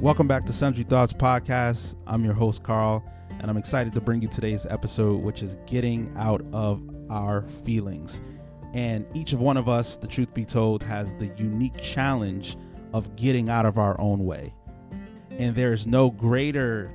Welcome back to Sundry Thoughts Podcast. I'm your host, Karl, and I'm excited to bring you today's episode, which is getting out of our feelings. And each of one of us, the truth be told, has the unique challenge of getting out of our own way. And there's no greater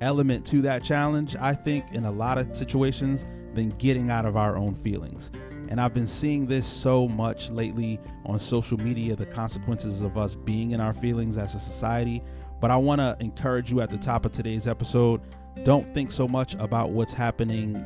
element to that challenge, I think, in a lot of situations than getting out of our own feelings. And I've been seeing this so much lately on social media the consequences of us being in our feelings as a society. But I want to encourage you at the top of today's episode don't think so much about what's happening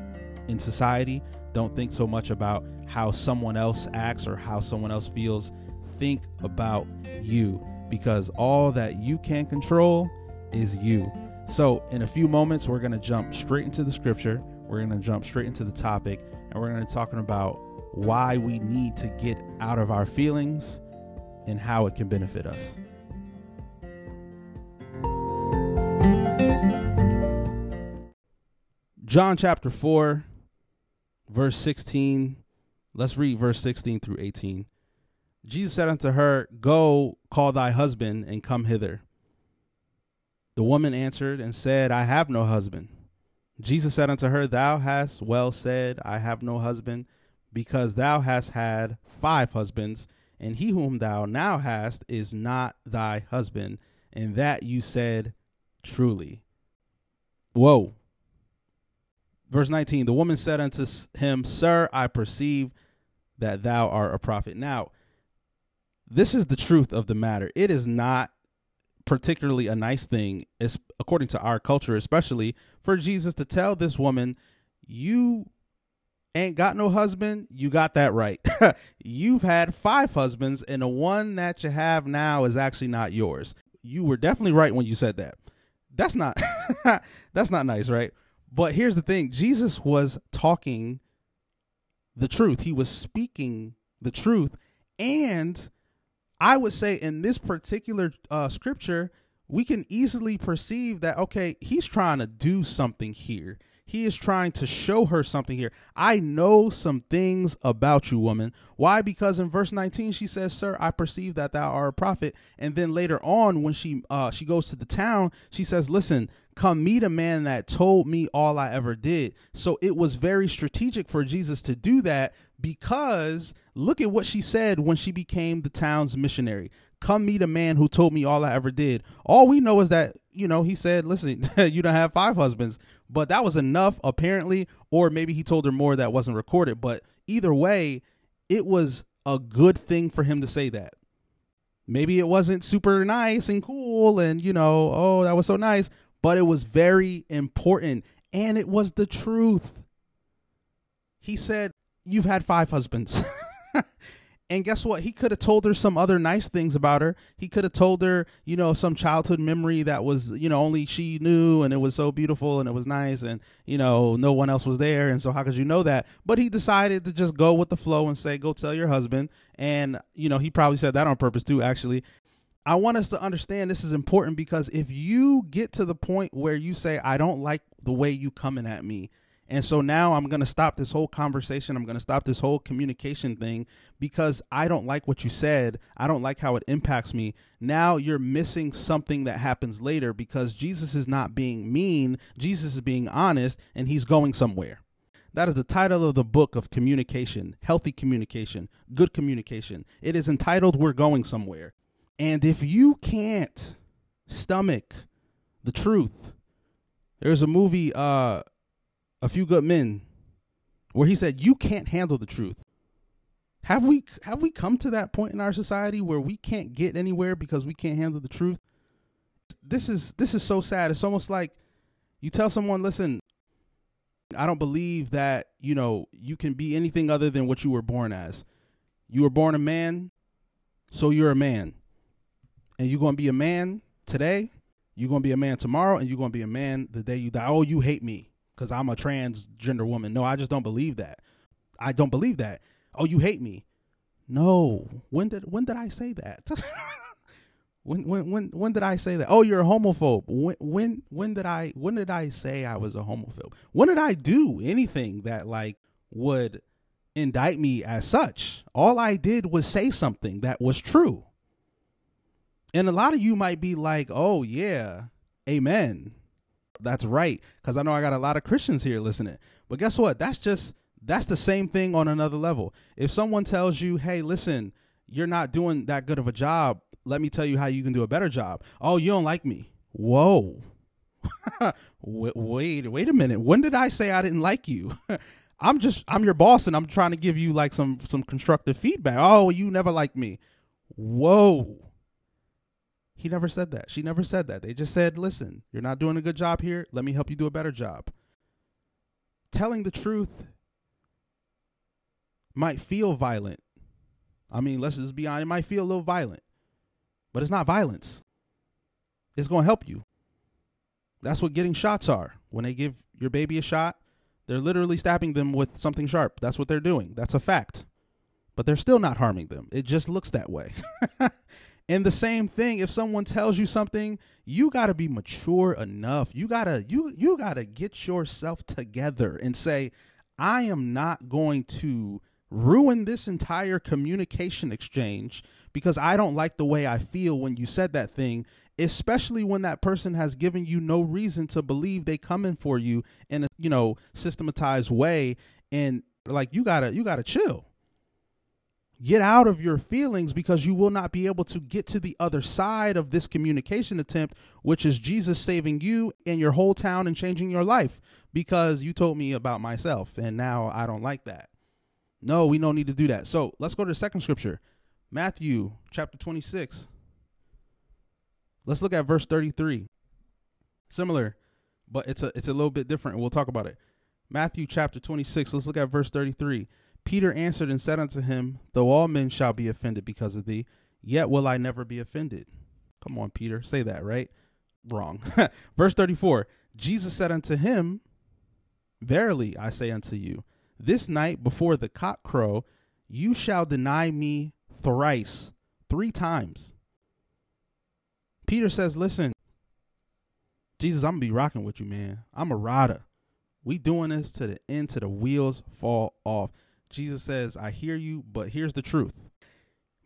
in society. Don't think so much about how someone else acts or how someone else feels. Think about you because all that you can control is you. So, in a few moments, we're going to jump straight into the scripture. We're going to jump straight into the topic and we're going to be talking about why we need to get out of our feelings and how it can benefit us. John chapter 4, verse 16. Let's read verse 16 through 18. Jesus said unto her, Go, call thy husband, and come hither. The woman answered and said, I have no husband. Jesus said unto her, Thou hast well said, I have no husband, because thou hast had five husbands, and he whom thou now hast is not thy husband, and that you said truly. Whoa. Verse 19 The woman said unto him, Sir, I perceive that thou art a prophet. Now, this is the truth of the matter. It is not particularly a nice thing, according to our culture, especially for Jesus to tell this woman, You ain't got no husband. You got that right. You've had five husbands, and the one that you have now is actually not yours. You were definitely right when you said that. That's not that's not nice, right? But here's the thing Jesus was talking the truth, he was speaking the truth. And I would say in this particular uh, scripture, we can easily perceive that, okay, he's trying to do something here. He is trying to show her something here. I know some things about you, woman. Why? Because in verse 19 she says, "Sir, I perceive that thou art a prophet." And then later on when she uh she goes to the town, she says, "Listen, come meet a man that told me all I ever did." So it was very strategic for Jesus to do that because look at what she said when she became the town's missionary. Come meet a man who told me all I ever did. All we know is that, you know, he said, listen, you don't have five husbands. But that was enough, apparently, or maybe he told her more that wasn't recorded. But either way, it was a good thing for him to say that. Maybe it wasn't super nice and cool and, you know, oh, that was so nice, but it was very important and it was the truth. He said, You've had five husbands. And guess what? He could have told her some other nice things about her. He could have told her, you know, some childhood memory that was, you know, only she knew and it was so beautiful and it was nice and, you know, no one else was there. And so how could you know that? But he decided to just go with the flow and say, go tell your husband. And, you know, he probably said that on purpose too, actually. I want us to understand this is important because if you get to the point where you say, I don't like the way you coming at me, and so now I'm going to stop this whole conversation. I'm going to stop this whole communication thing because I don't like what you said. I don't like how it impacts me. Now you're missing something that happens later because Jesus is not being mean. Jesus is being honest and he's going somewhere. That is the title of the book of communication, healthy communication, good communication. It is entitled We're Going Somewhere. And if you can't stomach the truth, there's a movie uh a few good men where he said you can't handle the truth. Have we have we come to that point in our society where we can't get anywhere because we can't handle the truth? This is this is so sad. It's almost like you tell someone listen i don't believe that you know you can be anything other than what you were born as. You were born a man so you're a man and you're to be a man today you're to be a man tomorrow and you're to be a man the day you die oh you hate me because I'm a transgender woman. No, I just don't believe that. I don't believe that. Oh, you hate me. No. When did when did I say that? when when when when did I say that? Oh, you're a homophobe. When when when did I when did I say I was a homophobe? When did I do anything that like would indict me as such? All I did was say something that was true. And a lot of you might be like, oh, yeah, amen. That's right. Because I know I got a lot of Christians here listening. But guess what? That's just, that's the same thing on another level. If someone tells you, hey, listen, you're not doing that good of a job, let me tell you how you can do a better job. Oh, you don't like me. Whoa. wait, wait, a minute. When did I say I didn't like you? I'm just I'm your boss and I'm trying to give you like some some constructive feedback. Oh, you never like me. Whoa. He never said that. She never said that. They just said, "Listen, you're not doing a good job here. Let me help you do a better job." Telling the truth might feel violent. I mean, let's just be honest, it might feel a little violent. But it's not violence. It's going to help you. That's what getting shots are. When they give your baby a shot, they're literally stabbing them with something sharp. That's what they're doing. That's a fact. But they're still not harming them. It just looks that way. and the same thing, if someone tells you something, you got to be mature enough. You got to you you got to get yourself together and say, "I am not going to ruin this entire communication exchange because I don't like the way I feel when you said that thing especially when that person has given you no reason to believe they coming for you in a you know systematized way and like you gotta you gotta chill get out of your feelings because you will not be able to get to the other side of this communication attempt which is jesus saving you and your whole town and changing your life because you told me about myself and now i don't like that no we don't need to do that so let's go to the second scripture matthew chapter 26 Let's look at verse 33. Similar, but it's a it's a little bit different, we'll talk about it. Matthew chapter 26. Let's look at verse 33. Peter answered and said unto him, Though all men shall be offended because of thee, yet will I never be offended. Come on, Peter, say that, right? Wrong. verse 34. Jesus said unto him, Verily I say unto you, this night before the cock crow, you shall deny me thrice, three times. Peter says, Listen, Jesus, I'm gonna be rocking with you, man. I'm a rider. We doing this to the end to the wheels fall off. Jesus says, I hear you, but here's the truth.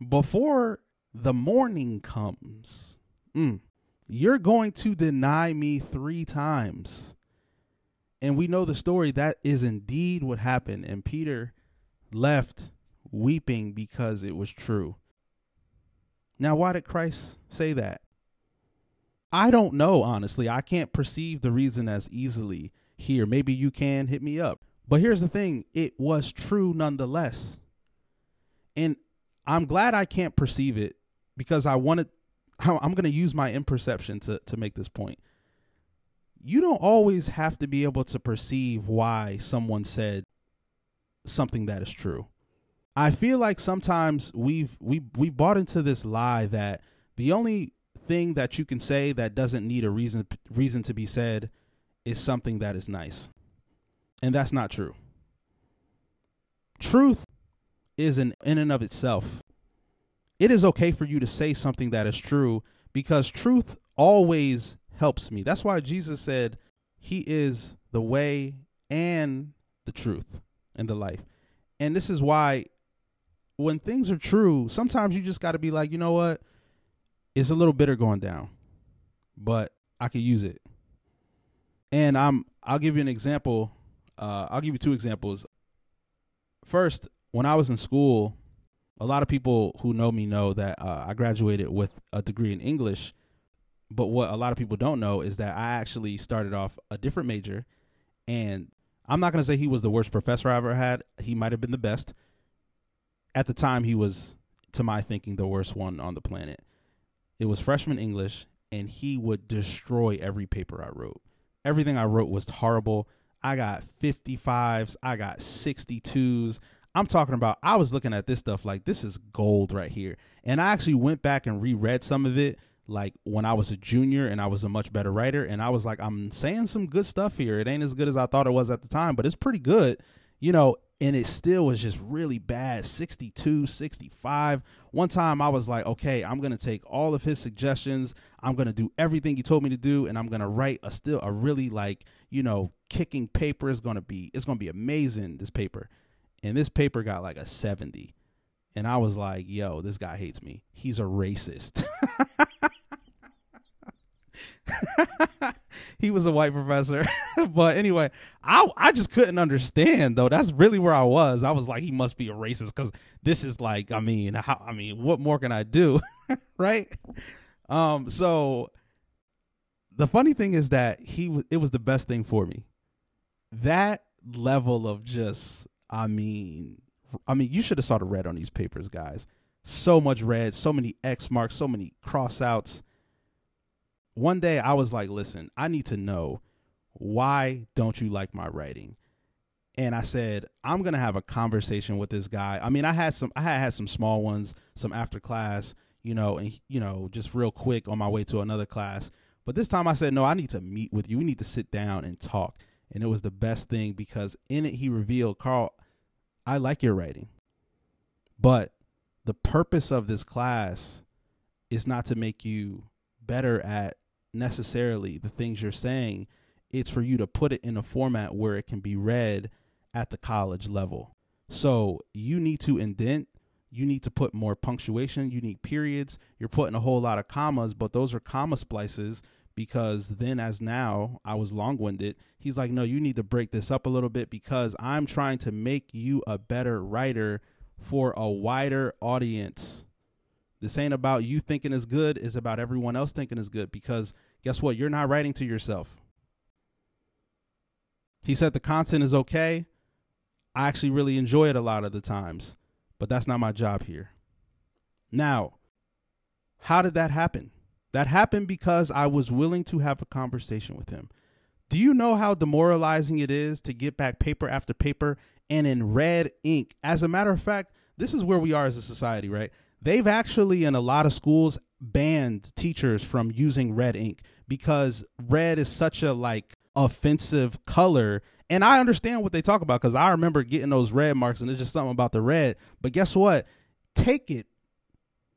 Before the morning comes, mm, you're going to deny me three times. And we know the story that is indeed what happened. And Peter left weeping because it was true. Now, why did Christ say that? I don't know, honestly. I can't perceive the reason as easily here. Maybe you can hit me up. But here's the thing it was true nonetheless. And I'm glad I can't perceive it because I wanted, I'm going to use my imperception to, to make this point. You don't always have to be able to perceive why someone said something that is true. I feel like sometimes we've we we bought into this lie that the only thing that you can say that doesn't need a reason reason to be said is something that is nice. And that's not true. Truth is an in and of itself. It is okay for you to say something that is true because truth always helps me. That's why Jesus said he is the way and the truth and the life. And this is why when things are true, sometimes you just got to be like, you know what? it's a little bitter going down, but I could use it. And I'm I'll give you an example. Uh, I'll give you two examples. First, when I was in school, a lot of people who know me know that uh, I graduated with a degree in English. But what a lot of people don't know is that I actually started off a different major. And I'm not going to say he was the worst professor I ever had. He might have been the best. At the time, he was, to my thinking, the worst one on the planet. It was freshman English, and he would destroy every paper I wrote. Everything I wrote was horrible. I got 55s, I got 62s. I'm talking about, I was looking at this stuff like this is gold right here. And I actually went back and reread some of it like when I was a junior and I was a much better writer. And I was like, I'm saying some good stuff here. It ain't as good as I thought it was at the time, but it's pretty good. You know, and it still was just really bad 62 65 one time i was like okay i'm gonna take all of his suggestions. I'm gonna do everything he told me to do and i'm gonna write a still a really like you know kicking paper. Is gonna be it's gonna be amazing this paper. And this paper got like a 70 and i was like yo this guy hates me. He's a racist he was a white professor. but anyway, I I just couldn't understand though. That's really where I was. I was like, he must be a racist because this is like, I mean, how I mean, what more can I do? right? Um, so the funny thing is that he it was the best thing for me. That level of just I mean I mean you should have saw the red on these papers, guys. So much red, so many X marks, so many cross outs one day I was like, listen, I need to know why don't you like my writing? And I said, I'm gonna have a conversation with this guy. I mean, I had some I had had some small ones, some after class, you know, and you know, just real quick on my way to another class. But this time I said, no, I need to meet with you. We need to sit down and talk. And it was the best thing because in it he revealed, Karl, I like your writing. But the purpose of this class is not to make you better at necessarily the things you're saying. It's for you to put it in a format where it can be read at the college level. So you need to indent, you need to put more punctuation, you need periods. You're putting a whole lot of commas, but those are comma splices because then as now I was long-winded. He's like, "No, you need to break this up a little bit because I'm trying to make you a better writer for a wider audience." This ain't about you thinking is good, it's about everyone else thinking is good because guess what? You're not writing to yourself. He said the content is okay. I actually really enjoy it a lot of the times, but that's not my job here. Now, how did that happen? That happened because I was willing to have a conversation with him. Do you know how demoralizing it is to get back paper after paper and in red ink? As a matter of fact, this is where we are as a society, right? They've actually, in a lot of schools, banned teachers from using red ink because red is such a like offensive color. And I understand what they talk about because I remember getting those red marks and it's just something about the red. But guess what? Take it.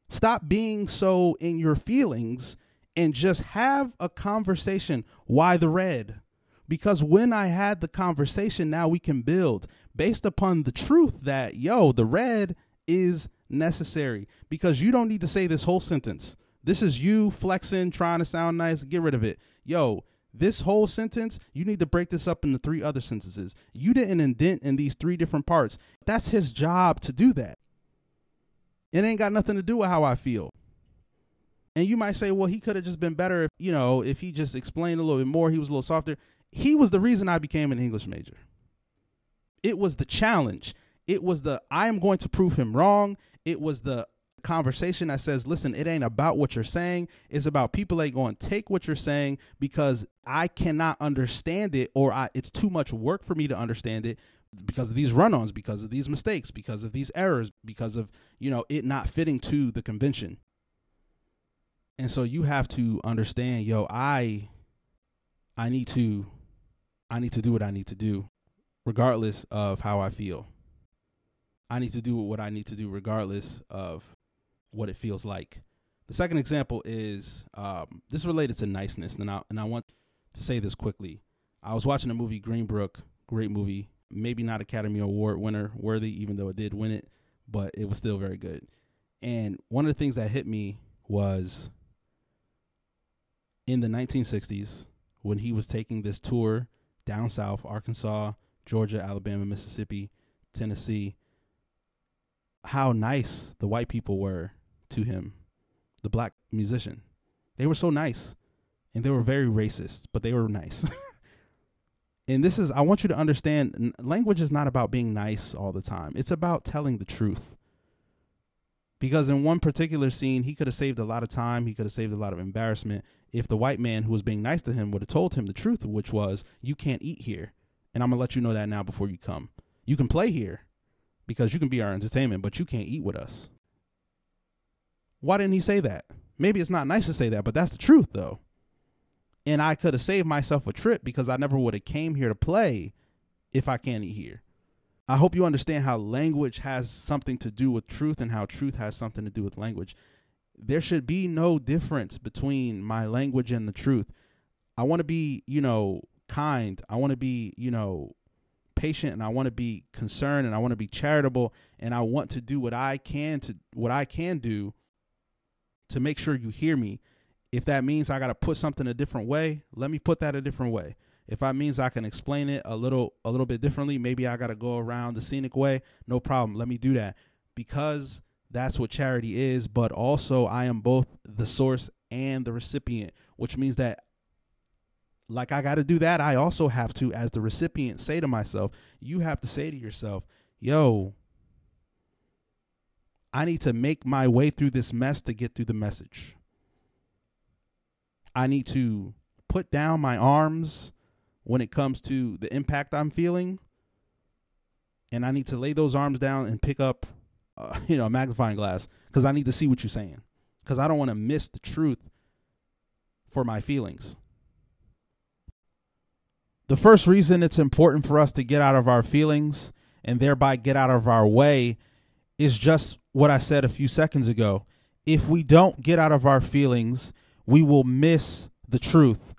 Stop being so in your feelings and just have a conversation. Why the red? Because when I had the conversation, now we can build based upon the truth that, yo, the red is necessary because you don't need to say this whole sentence. This is you flexing, trying to sound nice. Get rid of it. Yo, this whole sentence, you need to break this up into three other sentences. You didn't indent in these three different parts. That's his job to do that. It ain't got nothing to do with how I feel. And you might say, well, he could have just been better if, you know, if he just explained a little bit more, he was a little softer. He was the reason I became an English major. It was the challenge. It was the I am going to prove him wrong. It was the conversation that says, listen, it ain't about what you're saying. It's about people ain't going to take what you're saying because I cannot understand it or I, it's too much work for me to understand it because of these run-ons, because of these mistakes, because of these errors, because of, you know, it not fitting to the convention. And so you have to understand, yo, I I need to I need to do what I need to do regardless of how I feel. I need to do what I need to do regardless of what it feels like. The second example is um, this is related to niceness, and I and I want to say this quickly. I was watching a movie Green Book, great movie, maybe not Academy Award winner worthy, even though it did win it, but it was still very good. And one of the things that hit me was in the 1960s when he was taking this tour down south, Arkansas, Georgia, Alabama, Mississippi, Tennessee, how nice the white people were to him, the black musician. They were so nice and they were very racist, but they were nice. and this is, I want you to understand language is not about being nice all the time, it's about telling the truth. Because in one particular scene, he could have saved a lot of time, he could have saved a lot of embarrassment if the white man who was being nice to him would have told him the truth, which was, You can't eat here. And I'm going to let you know that now before you come. You can play here, because you can be our entertainment, but you can't eat with us. Why didn't he say that? Maybe it's not nice to say that, but that's the truth though. And I could have saved myself a trip because I never would have came here to play if I can't eat here. I hope you understand how language has something to do with truth and how truth has something to do with language. There should be no difference between my language and the truth. I want to be, you know, kind. I want to be, you know, patient and I want to be concerned and I want to be charitable and I want to do what I can to what I can do to make sure you hear me. If that means I got to put something a different way, let me put that a different way. If that means I can explain it a little a little bit differently, maybe I got to go around the scenic way, no problem. Let me do that because that's what charity is, but also I am both the source and the recipient, which means that like I got to do that, I also have to as the recipient say to myself, you have to say to yourself, "Yo, I need to make my way through this mess to get through the message. I need to put down my arms when it comes to the impact I'm feeling. And I need to lay those arms down and pick up, uh, you know, a magnifying glass because I need to see what you're saying. Because I don't want to miss the truth for my feelings. The first reason it's important for us to get out of our feelings and thereby get out of our way is just what I said a few seconds ago. If we don't get out of our feelings, we will miss the truth.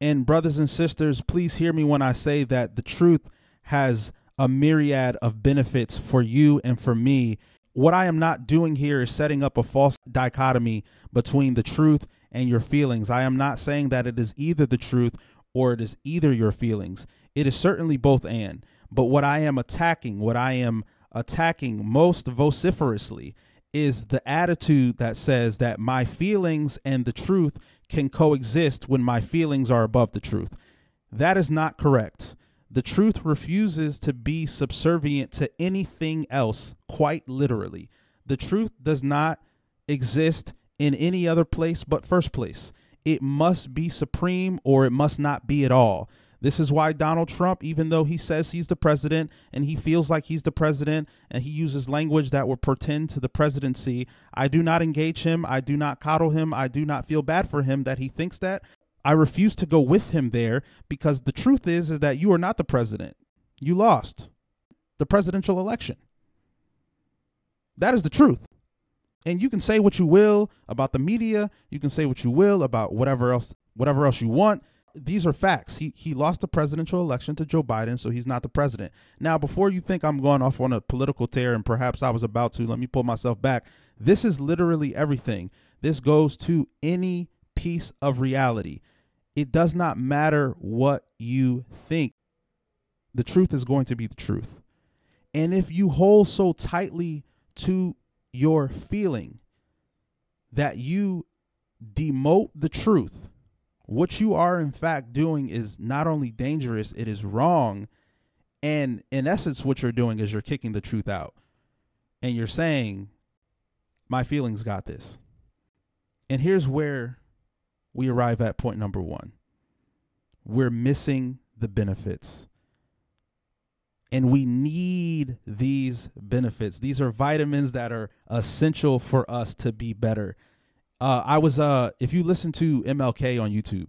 And, brothers and sisters, please hear me when I say that the truth has a myriad of benefits for you and for me. What I am not doing here is setting up a false dichotomy between the truth and your feelings. I am not saying that it is either the truth or it is either your feelings. It is certainly both and. But what I am attacking, what I am attacking most vociferously is the attitude that says that my feelings and the truth can coexist when my feelings are above the truth. That is not correct. The truth refuses to be subservient to anything else, quite literally. The truth does not exist in any other place but first place. It must be supreme or it must not be at all. This is why Donald Trump, even though he says he's the president and he feels like he's the president and he uses language that would pretend to the presidency, I do not engage him. I do not coddle him. I do not feel bad for him that he thinks that. I refuse to go with him there because the truth is is that you are not the president. You lost the presidential election. That is the truth. And you can say what you will about the media, you can say what you will about whatever else whatever else you want these are facts. He he lost the presidential election to Joe Biden, so he's not the president. Now, before you think I'm going off on a political tear and perhaps I was about to, let me pull myself back. This is literally everything. This goes to any piece of reality. It does not matter what you think. The truth is going to be the truth. And if you hold so tightly to your feeling that you demote the truth, what you are in fact doing is not only dangerous, it is wrong. And in essence, what you're doing is you're kicking the truth out. And you're saying, my feelings got this. And here's where we arrive at point number one we're missing the benefits. And we need these benefits. These are vitamins that are essential for us to be better. Uh, I was uh, if you listen to MLK on YouTube,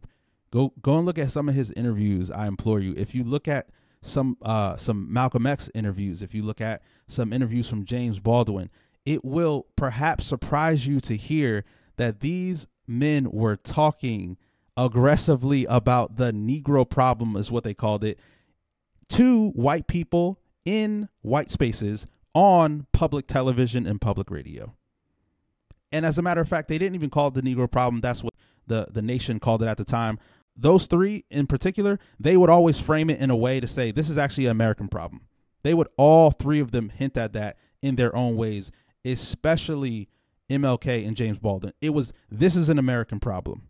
go go and look at some of his interviews. I implore you. If you look at some uh, some Malcolm X interviews, if you look at some interviews from James Baldwin, it will perhaps surprise you to hear that these men were talking aggressively about the Negro problem, is what they called it, to white people in white spaces on public television and public radio. And as a matter of fact, they didn't even call it the Negro problem. That's what the, the nation called it at the time. Those three in particular, they would always frame it in a way to say this is actually an American problem. They would all three of them hint at that in their own ways, especially MLK and James Baldwin. It was this is an American problem.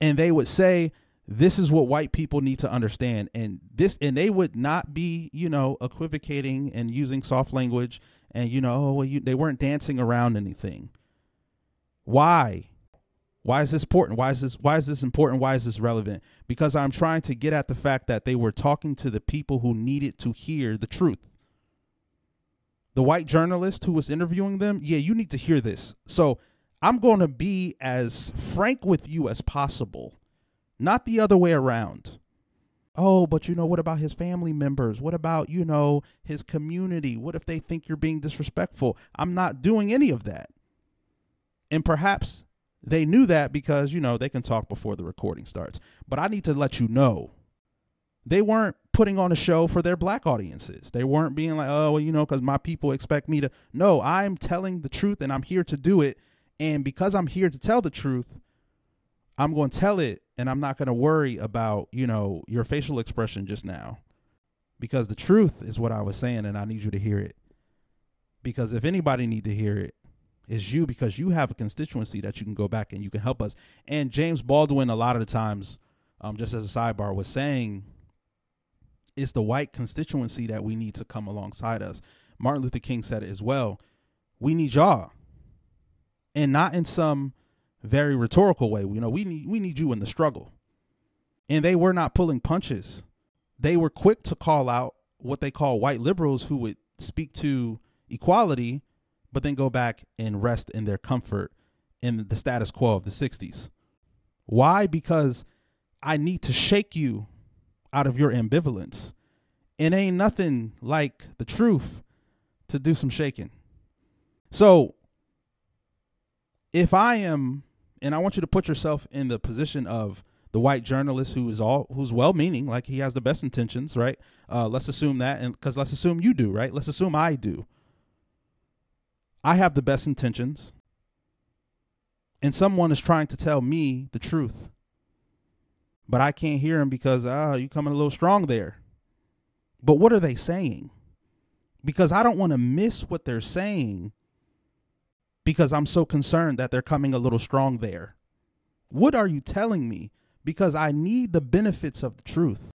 And they would say this is what white people need to understand and this and they would not be, you know, equivocating and using soft language and you know, oh, well, you, they weren't dancing around anything. Why? Why is this important? Why is this why is this important? Why is this relevant? Because I'm trying to get at the fact that they were talking to the people who needed to hear the truth. The white journalist who was interviewing them, yeah, you need to hear this. So I'm going to be as frank with you as possible, not the other way around. Oh, but you know, what about his family members? What about, you know, his community? What if they think you're being disrespectful? I'm not doing any of that. And perhaps they knew that because, you know, they can talk before the recording starts. But I need to let you know they weren't putting on a show for their black audiences. They weren't being like, oh, well, you know, because my people expect me to. No, I'm telling the truth and I'm here to do it. And because I'm here to tell the truth, I'm going to tell it and I'm not going to worry about, you know, your facial expression just now. Because the truth is what I was saying and I need you to hear it. Because if anybody need to hear it, it, is you because you have a constituency that you can go back and you can help us. And James Baldwin, a lot of the times, um, just as a sidebar, was saying it's the white constituency that we need to come alongside us. Martin Luther King said it as well. We need y'all. And not in some very rhetorical way. You know, we need we need you in the struggle. And they were not pulling punches. They were quick to call out what they call white liberals who would speak to equality but then go back and rest in their comfort in the status quo of the 60s. Why? Because I need to shake you out of your ambivalence. It ain't nothing like the truth to do some shaking. So, if I am, and I want you to put yourself in the position of the white journalist who is all who's well-meaning, like he has the best intentions, right? Uh, let's assume that, and because let's assume you do, right? Let's assume I do. I have the best intentions, and someone is trying to tell me the truth, but I can't hear him because ah, you coming a little strong there. But what are they saying? Because I don't want to miss what they're saying because I'm so concerned that they're coming a little strong there. What are you telling me? Because I need the benefits of the truth.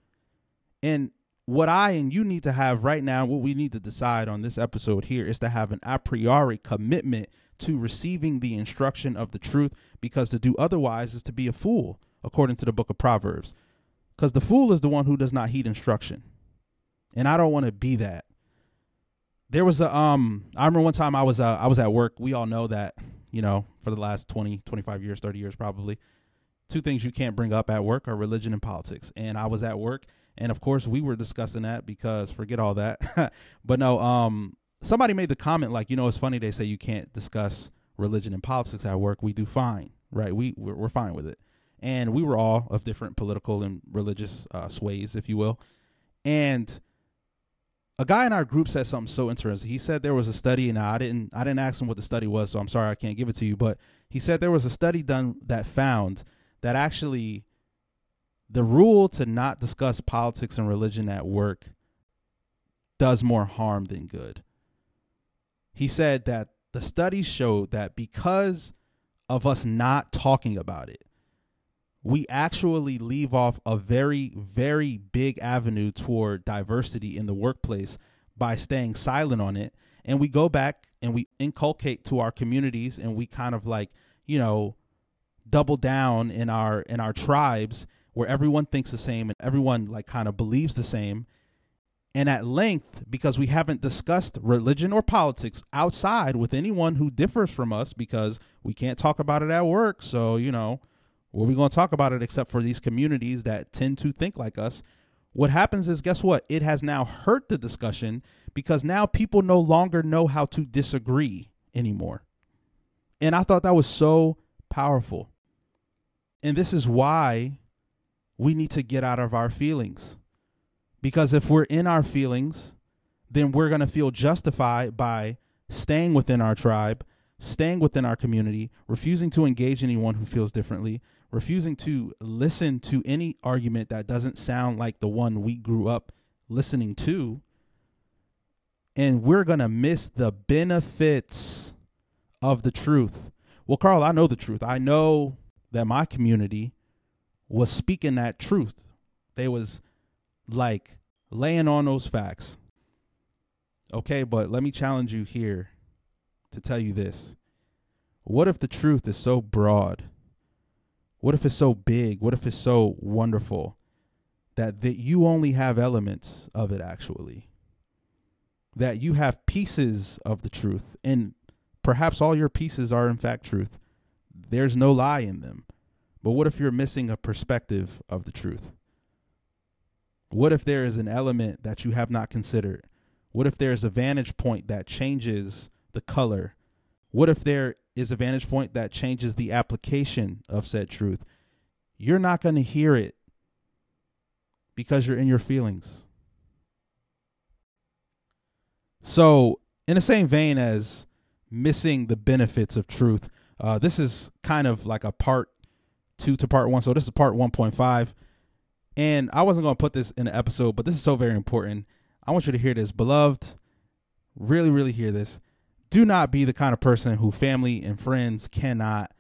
And what I and you need to have right now, what we need to decide on this episode here is to have an a priori commitment to receiving the instruction of the truth because to do otherwise is to be a fool, according to the book of Proverbs. Because the fool is the one who does not heed instruction. And I don't want to be that. There was a um I remember one time I was uh, I was at work. We all know that, you know, for the last 20, 25 years, 30 years probably. Two things you can't bring up at work are religion and politics. And I was at work and of course, we were discussing that because forget all that. but no, um, somebody made the comment like, you know, it's funny they say you can't discuss religion and politics at work. We do fine, right? We we're, we're fine with it. And we were all of different political and religious uh, sways, if you will. And a guy in our group said something so interesting. He said there was a study, and I didn't I didn't ask him what the study was, so I'm sorry I can't give it to you. But he said there was a study done that found that actually the rule to not discuss politics and religion at work does more harm than good. He said that the studies showed that because of us not talking about it, we actually leave off a very, very big avenue toward diversity in the workplace by staying silent on it. And we go back and we inculcate to our communities and we kind of like, you know, double down in our in our tribes where everyone thinks the same and everyone like kind of believes the same and at length because we haven't discussed religion or politics outside with anyone who differs from us because we can't talk about it at work so you know where are we going to talk about it except for these communities that tend to think like us. What happens is guess what? It has now hurt the discussion because now people no longer know how to disagree anymore. And i thought that was so powerful. And this is why we need to get out of our feelings. Because if we're in our feelings, then we're going to feel justified by staying within our tribe, staying within our community, refusing to engage anyone who feels differently, refusing to listen to any argument that doesn't sound like the one we grew up listening to. And we're going to miss the benefits of the truth. Well, Karl, I know the truth. I know that my community was speaking that truth. They was like laying on those facts. Okay, but let me challenge you here to tell you this. What if the truth is so broad? What if it's so big? What if it's so wonderful that that you only have elements of it actually? That you have pieces of the truth and perhaps all your pieces are in fact truth. There's no lie in them. But what if you're missing a perspective of the truth? What if there is an element that you have not considered? What if there's a vantage point that changes the color? What if there is a vantage point that changes the application of said truth? You're not going to hear it because you're in your feelings. So, in the same vein as missing the benefits of truth, uh, this is kind of like a part two to part one. So this is part 1.5. And I wasn't going to put this in the episode, but this is so very important. I want you to hear this. Beloved, really, really hear this. Do not be the kind of person who family and friends cannot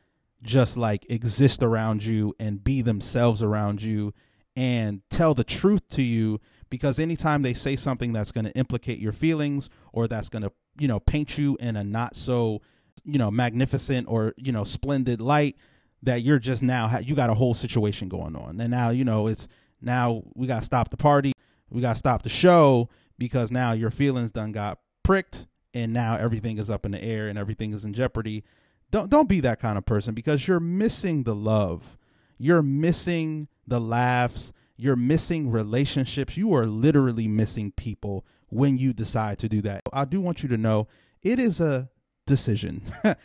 just like exist around you and be themselves around you and tell the truth to you because anytime they say something that's going to implicate your feelings or that's going to, you know, paint you in a not so, you know, magnificent or, you know, splendid light that you're just now you got a whole situation going on. And now, you know, it's now we got to stop the party. We got to stop the show because now your feelings done got pricked and now everything is up in the air and everything is in jeopardy. Don't don't be that kind of person because you're missing the love. You're missing the laughs. You're missing relationships. You are literally missing people when you decide to do that. I do want you to know it is a decision.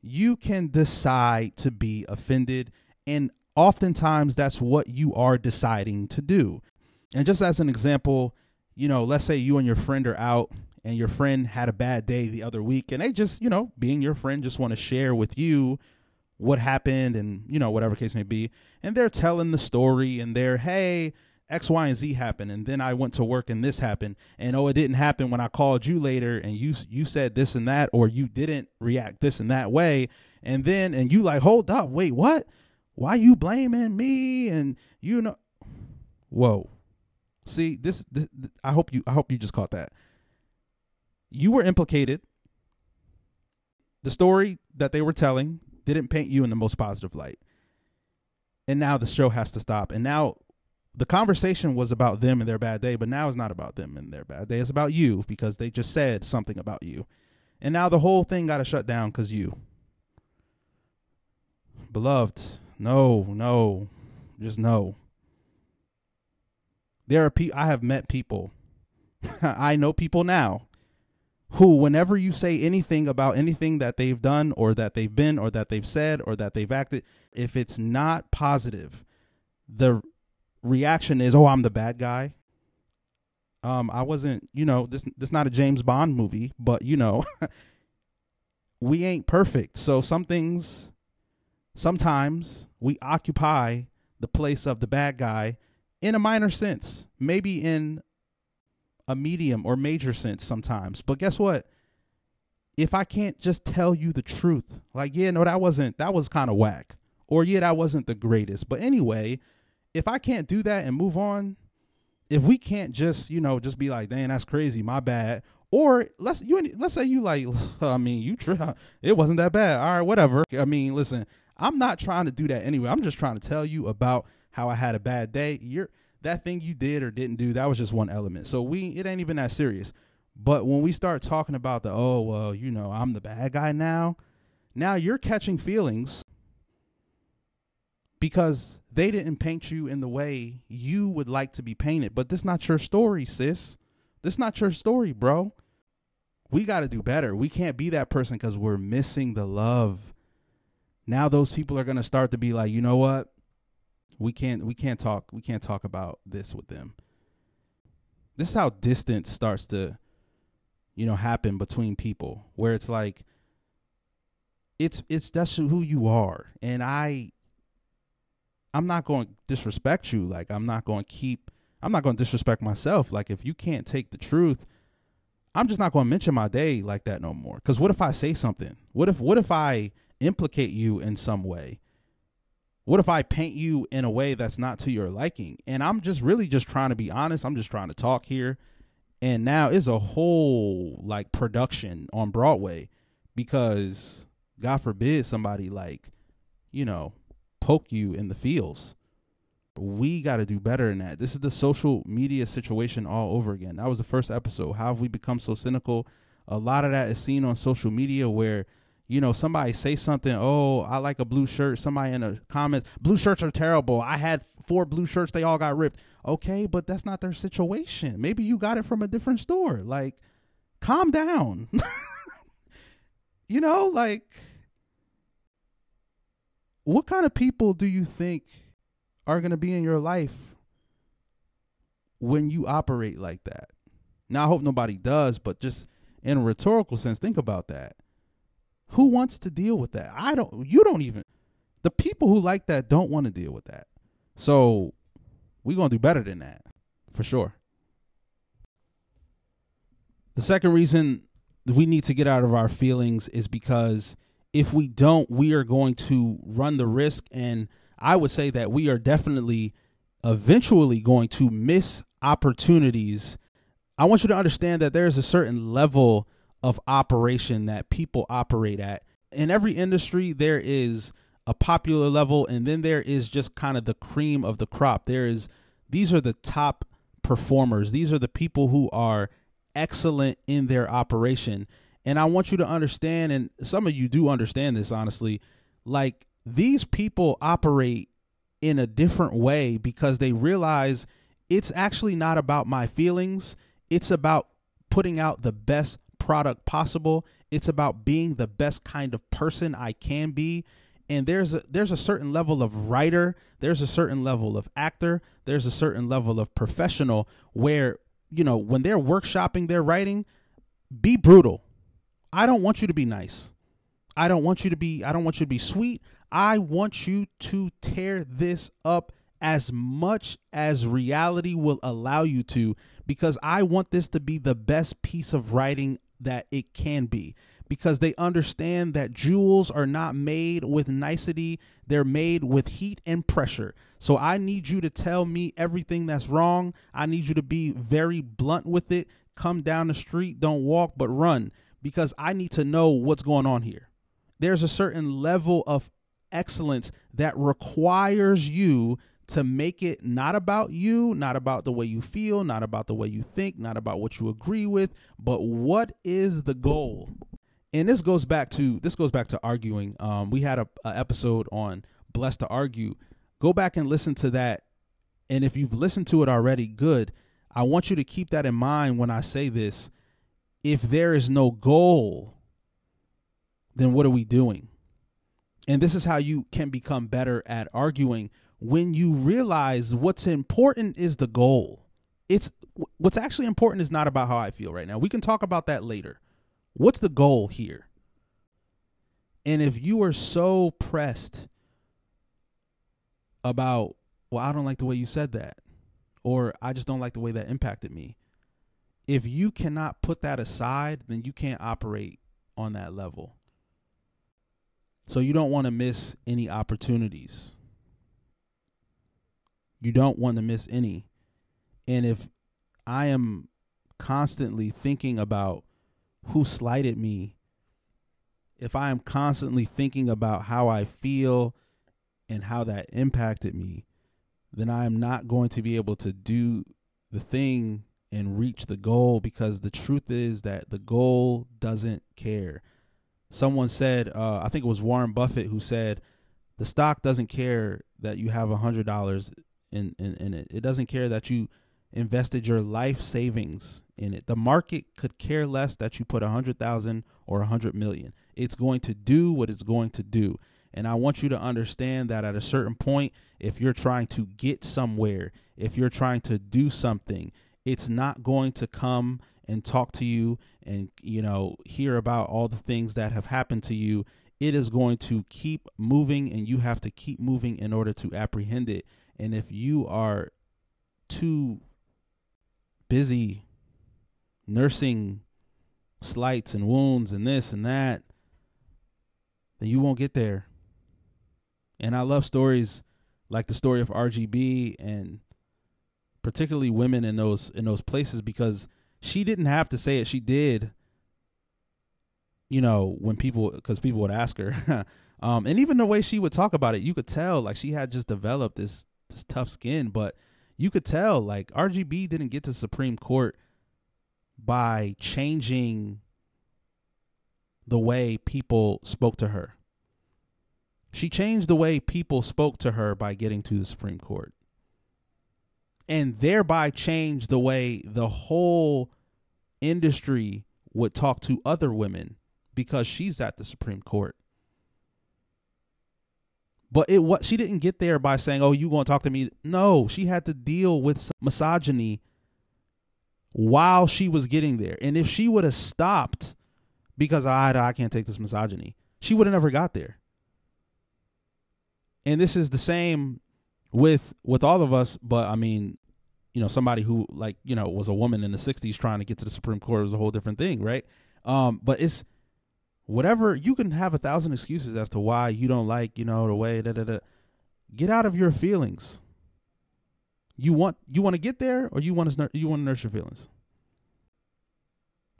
you can decide to be offended, and oftentimes that's what you are deciding to do. And just as an example, you know, let's say you and your friend are out and your friend had a bad day the other week and they just, you know, being your friend just want to share with you what happened and you know whatever case may be. And they're telling the story and they're hey x y and z happened and then i went to work and this happened and oh it didn't happen when i called you later and you you said this and that or you didn't react this and that way. And then and you like hold up wait what? Why you blaming me and you know whoa. See this, this i hope you i hope you just caught that you were implicated the story that they were telling didn't paint you in the most positive light. And now the show has to stop. And now the conversation was about them and their bad day, but now it's not about them and their bad day. It's about you because they just said something about you. And now the whole thing got to shut down because you. Beloved, no, no, just no. There are people, I have met people. I know people now who, whenever you say anything about anything that they've done or that they've been or that they've said or that they've acted, if it's not positive, the reaction is, "Oh, I'm the bad guy." Um, I wasn't, you know, this this not a James Bond movie, but you know, we ain't perfect. So some things, sometimes we occupy the place of the bad guy in a minor sense, maybe in a medium or major sense sometimes. But guess what? If I can't just tell you the truth, like, yeah, no, that wasn't, that was kind of whack. Or, yeah, that wasn't the greatest. But anyway, if I can't do that and move on, if we can't just, you know, just be like, dang, that's crazy, my bad. Or let's you let's say you like, I mean, you try, it wasn't that bad. All right, whatever. I mean, listen, I'm not trying to do that anyway. I'm just trying to tell you about how I had a bad day. You're that thing you did or didn't do, that was just one element. So we it ain't even that serious. But when we start talking about the oh well, you know, I'm the bad guy now, now you're catching feelings because they didn't paint you in the way you would like to be painted. But this not your story, sis. This not your story, bro. We got to do better. We can't be that person cuz we're missing the love. Now those people are going to start to be like, "You know what? We can't we can't talk we can't talk about this with them. This is how distance starts to you know happen between people where it's like it's it's that's who you are and I I'm not going to disrespect you like I'm not going to keep I'm not going to disrespect myself like if you can't take the truth I'm just not going to mention my day like that no more cuz what if I say something? What if what if I implicate you in some way? What if I paint you in a way that's not to your liking? And I'm just really just trying to be honest. I'm just trying to talk here. And now it's a whole like production on Broadway because God forbid somebody like, you know, poke you in the feels. We got to do better than that. This is the social media situation all over again. That was the first episode. How have we become so cynical? A lot of that is seen on social media where you know, somebody say something, oh, I like a blue shirt. Somebody in the comments, blue shirts are terrible. I had four blue shirts, they all got ripped. Okay, but that's not their situation. Maybe you got it from a different store. Like, calm down. you know, like, what kind of people do you think are going to be in your life when you operate like that? Now, I hope nobody does, but just in a rhetorical sense, think about that who wants to deal with that? I don't. You don't even. the people who like that don't want to deal with that. So we're to do better than that for sure. The second reason we need to get out of our feelings is because if we don't, we are going to run the risk. And I would say that we are definitely eventually going to miss opportunities. I want you to understand that there is a certain level of operation that people operate at. In every industry, there is a popular level, and then there is just kind of the cream of the crop. There is, these are the top performers, these are the people who are excellent in their operation. And I want you to understand, and some of you do understand this honestly, like these people operate in a different way because they realize it's actually not about my feelings. It's about putting out the best product possible. It's about being the best kind of person I can be. And there's a there's a certain level of writer, there's a certain level of actor, there's a certain level of professional where you know, when they're workshopping their writing, be brutal. I don't want you to be nice. I don't want you to be I don't want you to be sweet. I want you to tear this up as much as reality will allow you to because I want this to be the best piece of writing that it can be because they understand that jewels are not made with nicety, they're made with heat and pressure. So I need you to tell me everything that's wrong. I need you to be very blunt with it. Come down the street, don't walk, but run because I need to know what's going on here. There's a certain level of excellence that requires you to make it not about you, not about the way you feel, not about the way you think, not about what you agree with, but what is the goal? and this goes back to this goes back to arguing. Um, we had a, a episode on blessed to argue. Go back and listen to that, and if you've listened to it already, good. I want you to keep that in mind when I say this. If there is no goal, then what are we doing? And this is how you can become better at arguing when you realize what's important is the goal. It's what's actually important is not about how I feel right now. We can talk about that later. What's the goal here? And if you are so pressed about, well, I don't like the way you said that, or I just don't like the way that impacted me, if you cannot put that aside, then you can't operate on that level. So you don't want to miss any opportunities. You don't want to miss any. And if I am constantly thinking about who slighted me, if I am constantly thinking about how I feel and how that impacted me, then I am not going to be able to do the thing and reach the goal because the truth is that the goal doesn't care. Someone said, uh, I think it was Warren Buffett who said, the stock doesn't care that you have a hundred dollars in, in, in it. It doesn't care that you invested your life savings in it. The market could care less that you put a hundred thousand or a hundred million. It's going to do what it's going to do. And I want you to understand that at a certain point, if you're trying to get somewhere, if you're trying to do something, it's not going to come and talk to you and, you know, hear about all the things that have happened to you. It is going to keep moving and you have to keep moving in order to apprehend it. And if you are too busy nursing slights and wounds and this and that, then you won't get there. And I love stories like the story of RGB and particularly women in those in those places because she didn't have to say it. She did. You know, when people because people would ask her. um, and even the way she would talk about it, you could tell like she had just developed this tough skin, but you could tell like RGB didn't get to Supreme Court by changing the way people spoke to her. She changed the way people spoke to her by getting to the Supreme Court. And thereby changed the way the whole industry would talk to other women because she's at the Supreme Court. But it what she didn't get there by saying, "Oh, you going to talk to me?" No, she had to deal with misogyny while she was getting there. And if she would have stopped because I I can't take this misogyny, she would have never got there. And this is the same with with all of us, but I mean, you know, somebody who like, you know, was a woman in the 60s trying to get to the Supreme Court was a whole different thing, right? Um, but it's whatever you can have a thousand excuses as to why you don't like, you know, the way da da da. Get out of your feelings. You want you want to get there, or you want to you want to nurture feelings.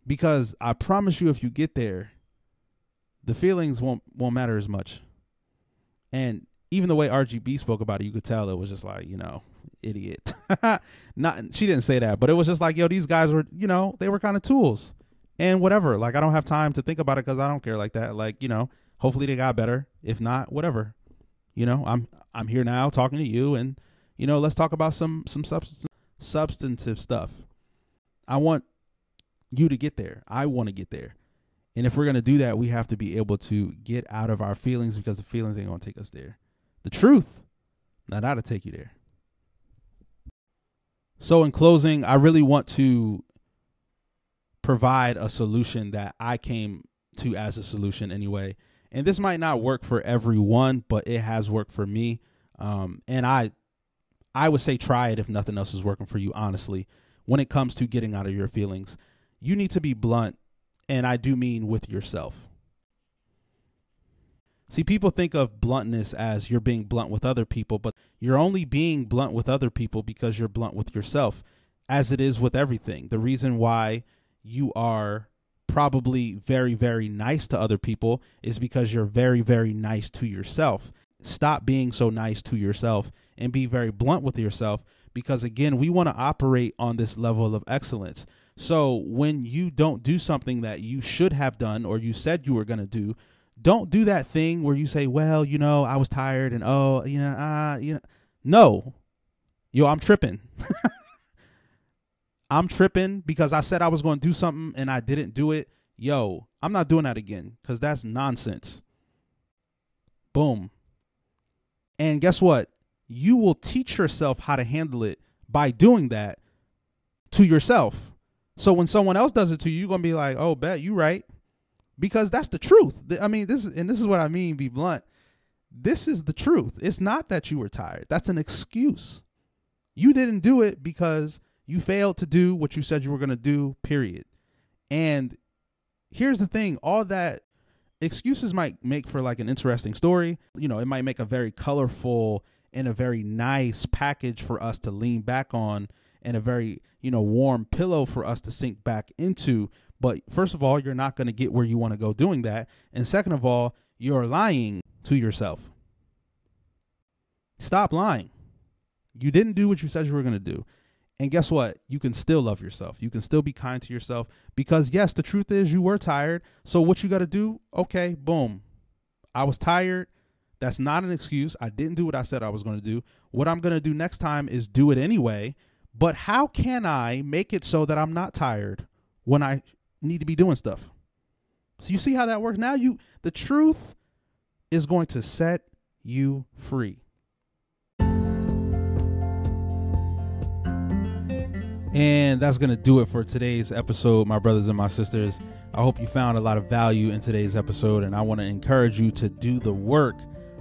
Because I promise you, if you get there, the feelings won't won't matter as much. And even the way RGB spoke about it, you could tell it was just like you know, idiot. Not she didn't say that, but it was just like yo, these guys were you know they were kind of tools and whatever. Like I don't have time to think about it because I don't care like that. Like you know, hopefully they got better. If not, whatever. You know, I'm I'm here now talking to you, and you know, let's talk about some some substance, substantive stuff. I want you to get there. I want to get there. And if we're gonna do that, we have to be able to get out of our feelings because the feelings ain't gonna take us there. The truth, not how to take you there. So in closing, I really want to provide a solution that I came to as a solution anyway. And this might not work for everyone, but it has worked for me. Um, and I, I would say try it if nothing else is working for you. Honestly, when it comes to getting out of your feelings, you need to be blunt, and I do mean with yourself. See, people think of bluntness as you're being blunt with other people, but you're only being blunt with other people because you're blunt with yourself, as it is with everything. The reason why you are probably very, very nice to other people is because you're very, very nice to yourself. Stop being so nice to yourself and be very blunt with yourself because, again, we want to operate on this level of excellence. So when you don't do something that you should have done or you said you were going to do, don't do that thing where you say, well, you know, I was tired and oh, you know, ah, uh, you know, no, yo, I'm tripping. I'm tripping because I said I was going to do something and I didn't do it. Yo, I'm not doing that again because that's nonsense. Boom. And guess what? You will teach yourself how to handle it by doing that to yourself. So when someone else does it to you, you're going to be like, oh, bet you right. Because that's the truth. I mean, this is, and this is what I mean, be blunt. This is the truth. It's not that you were tired. That's an excuse. You didn't do it because you failed to do what you said you were going to do, period. And here's the thing all that excuses might make for like an interesting story. You know, it might make a very colorful and a very nice package for us to lean back on and a very, you know, warm pillow for us to sink back into. But first of all, you're not going to get where you want to go doing that. And second of all, you're lying to yourself. Stop lying. You didn't do what you said you were going to do. And guess what? You can still love yourself. You can still be kind to yourself because, yes, the truth is you were tired. So, what you got to do? Okay, boom. I was tired. That's not an excuse. I didn't do what I said I was going to do. What I'm going to do next time is do it anyway. But how can I make it so that I'm not tired when I need to be doing stuff? So, you see how that works? Now, you, the truth is going to set you free. And that's going to do it for today's episode, my brothers and my sisters. I hope you found a lot of value in today's episode, and I want to encourage you to do the work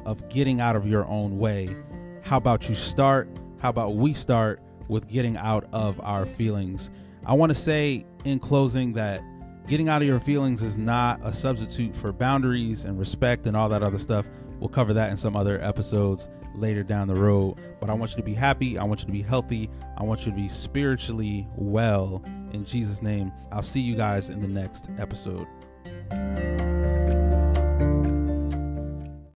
of getting out of your own way. How about you start? How about we start with getting out of our feelings? I want to say in closing that getting out of your feelings is not a substitute for boundaries and respect and all that other stuff. We'll cover that in some other episodes later down the road. But I want you to be happy. I want you to be healthy. I want you to be spiritually well. In Jesus' name, I'll see you guys in the next episode.